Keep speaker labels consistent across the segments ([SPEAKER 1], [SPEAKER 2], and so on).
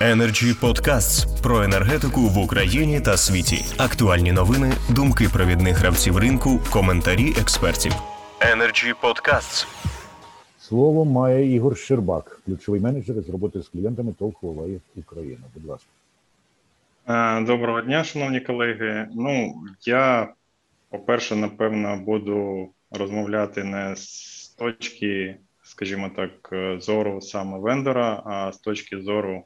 [SPEAKER 1] Energy Podcasts про енергетику в Україні та світі. Актуальні новини, думки провідних гравців ринку, коментарі експертів. Energy Podcasts.
[SPEAKER 2] Слово має Ігор Щербак, ключовий менеджер з роботи з клієнтами ТОВ Huawei Україна. Будь ласка.
[SPEAKER 3] Е, Доброго дня, шановні колеги. Ну, я, по-перше, напевно, буду розмовляти не з точки, скажімо так, е, зору саме вендора, а з точки зору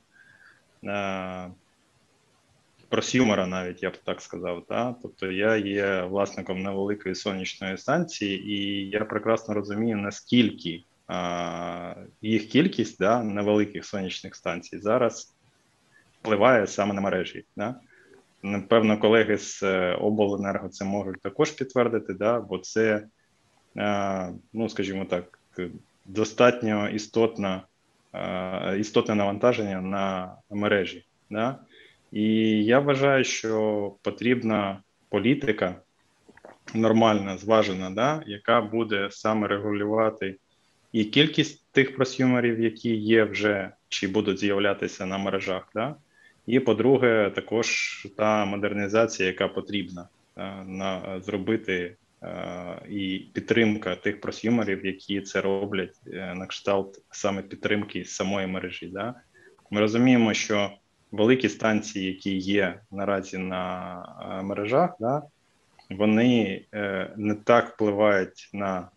[SPEAKER 3] просюмера, навіть я б так сказав. Та? Тобто я є власником невеликої сонячної станції, і я прекрасно розумію, наскільки е, їх кількість да, невеликих сонячних станцій зараз впливає саме на мережі. Да? Напевно, колеги з е, обленерго це можуть також підтвердити, да? бо це, е, ну скажімо так, достатньо істотна, е, істотне навантаження на мережі. Да? І я вважаю, що потрібна політика нормальна, зважена, да? яка буде саме регулювати і кількість тих просюмерів, які є вже чи будуть з'являтися на мережах. Да? І по-друге, також та модернізація, яка потрібна е, на зробити е, і підтримка тих просюмерів, які це роблять е, на кшталт саме підтримки самої мережі. Да? Ми розуміємо, що великі станції, які є наразі на мережах, да, вони не так впливають на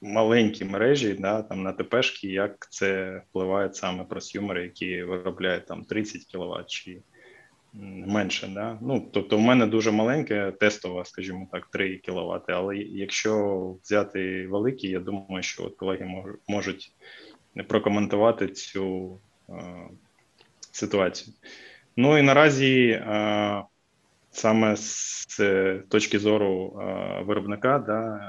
[SPEAKER 3] маленькі мережі, да, там на ТПшки, як це впливає саме просюмери, які виробляють там 30 кВт чи менше. Да? Ну, Тобто, в мене дуже маленьке, тестова, скажімо так, 3 кВт, але якщо взяти великі, я думаю, що от колеги можуть прокоментувати цю е, ситуацію. Ну і наразі е, саме з точки зору е, виробника, да,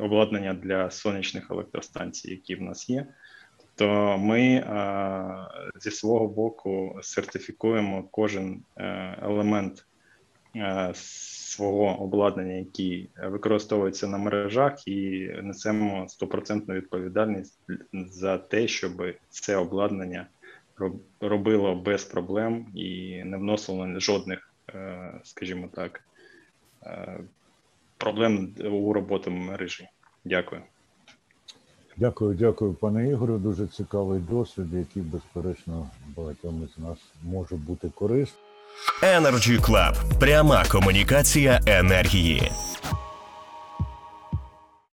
[SPEAKER 3] обладнання для сонячних електростанцій, які в нас є, то ми а, зі свого боку сертифікуємо кожен а, елемент а, свого обладнання, який використовується на мережах, і несемо стопроцентну відповідальність за те, щоб це обладнання робило без проблем і не вносило жодних, скажімо так проблем у роботи мережі. Дякую.
[SPEAKER 2] Дякую, дякую, пане Ігорю. Дуже цікавий досвід, який, безперечно, багатьом із нас може бути корисним.
[SPEAKER 1] Energy Club. Пряма комунікація енергії.